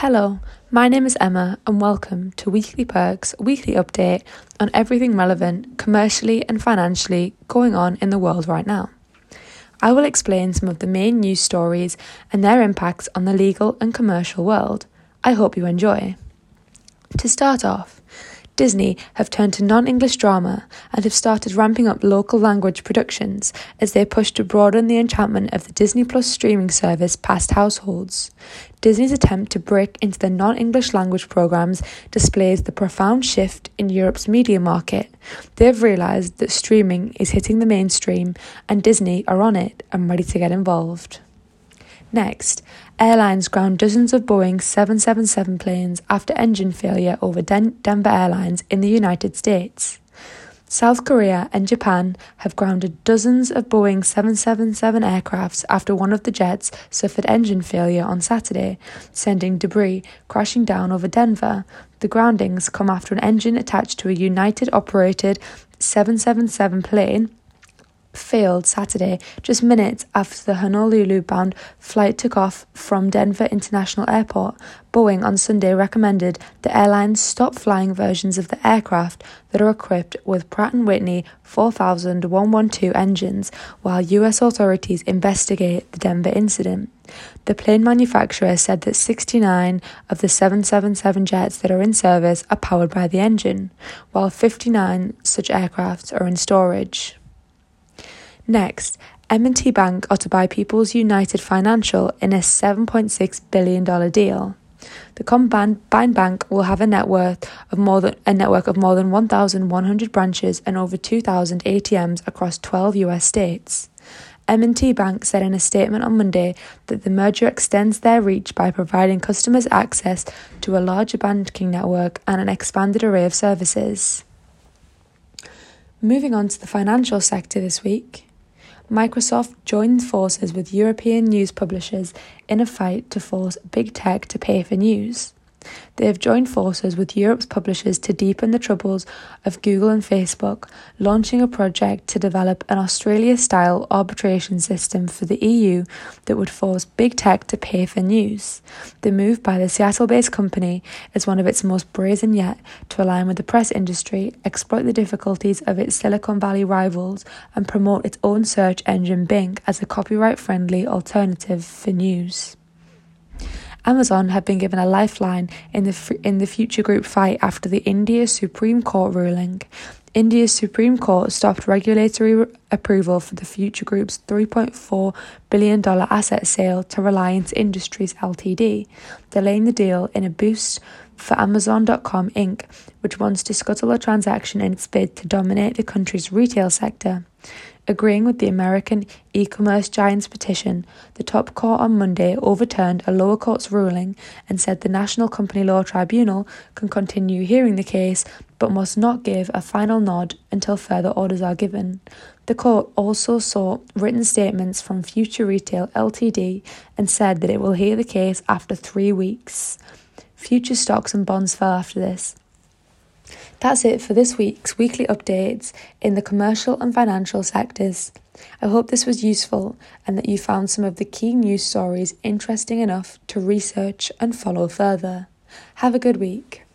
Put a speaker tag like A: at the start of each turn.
A: Hello, my name is Emma, and welcome to Weekly Perks weekly update on everything relevant commercially and financially going on in the world right now. I will explain some of the main news stories and their impacts on the legal and commercial world. I hope you enjoy. To start off, Disney have turned to non English drama and have started ramping up local language productions as they push to broaden the enchantment of the Disney Plus streaming service past households. Disney's attempt to break into the non English language programs displays the profound shift in Europe's media market. They've realised that streaming is hitting the mainstream and Disney are on it and ready to get involved. Next, airlines ground dozens of Boeing 777 planes after engine failure over Den- Denver Airlines in the United States. South Korea and Japan have grounded dozens of Boeing 777 aircrafts after one of the jets suffered engine failure on Saturday, sending debris crashing down over Denver. The groundings come after an engine attached to a United operated 777 plane failed Saturday, just minutes after the Honolulu bound flight took off from Denver International Airport. Boeing on Sunday recommended the airlines stop flying versions of the aircraft that are equipped with Pratt & Whitney 4112 engines while US authorities investigate the Denver incident. The plane manufacturer said that 69 of the 777 jets that are in service are powered by the engine, while 59 such aircraft are in storage. Next, M&T Bank are to buy People's United Financial in a $7.6 billion deal. The combined bank will have a net worth of more than a network of more than 1,100 branches and over 2,000 ATMs across 12 US states. M&T Bank said in a statement on Monday that the merger extends their reach by providing customers access to a larger banking network and an expanded array of services. Moving on to the financial sector this week. Microsoft joined forces with European news publishers in a fight to force big tech to pay for news. They have joined forces with Europe's publishers to deepen the troubles of Google and Facebook, launching a project to develop an Australia style arbitration system for the EU that would force big tech to pay for news. The move by the Seattle based company is one of its most brazen yet to align with the press industry, exploit the difficulties of its Silicon Valley rivals, and promote its own search engine Bing as a copyright friendly alternative for news. Amazon have been given a lifeline in the in the Future Group fight after the India Supreme Court ruling. India's Supreme Court stopped regulatory approval for the Future Group's $3.4 billion asset sale to Reliance Industries Ltd, delaying the deal in a boost for Amazon.com Inc., which wants to scuttle a transaction in its bid to dominate the country's retail sector. Agreeing with the American e commerce giant's petition, the top court on Monday overturned a lower court's ruling and said the National Company Law Tribunal can continue hearing the case but must not give a final nod until further orders are given. The court also sought written statements from Future Retail Ltd and said that it will hear the case after three weeks. Future stocks and bonds fell after this. That's it for this week's weekly updates in the commercial and financial sectors. I hope this was useful and that you found some of the key news stories interesting enough to research and follow further. Have a good week.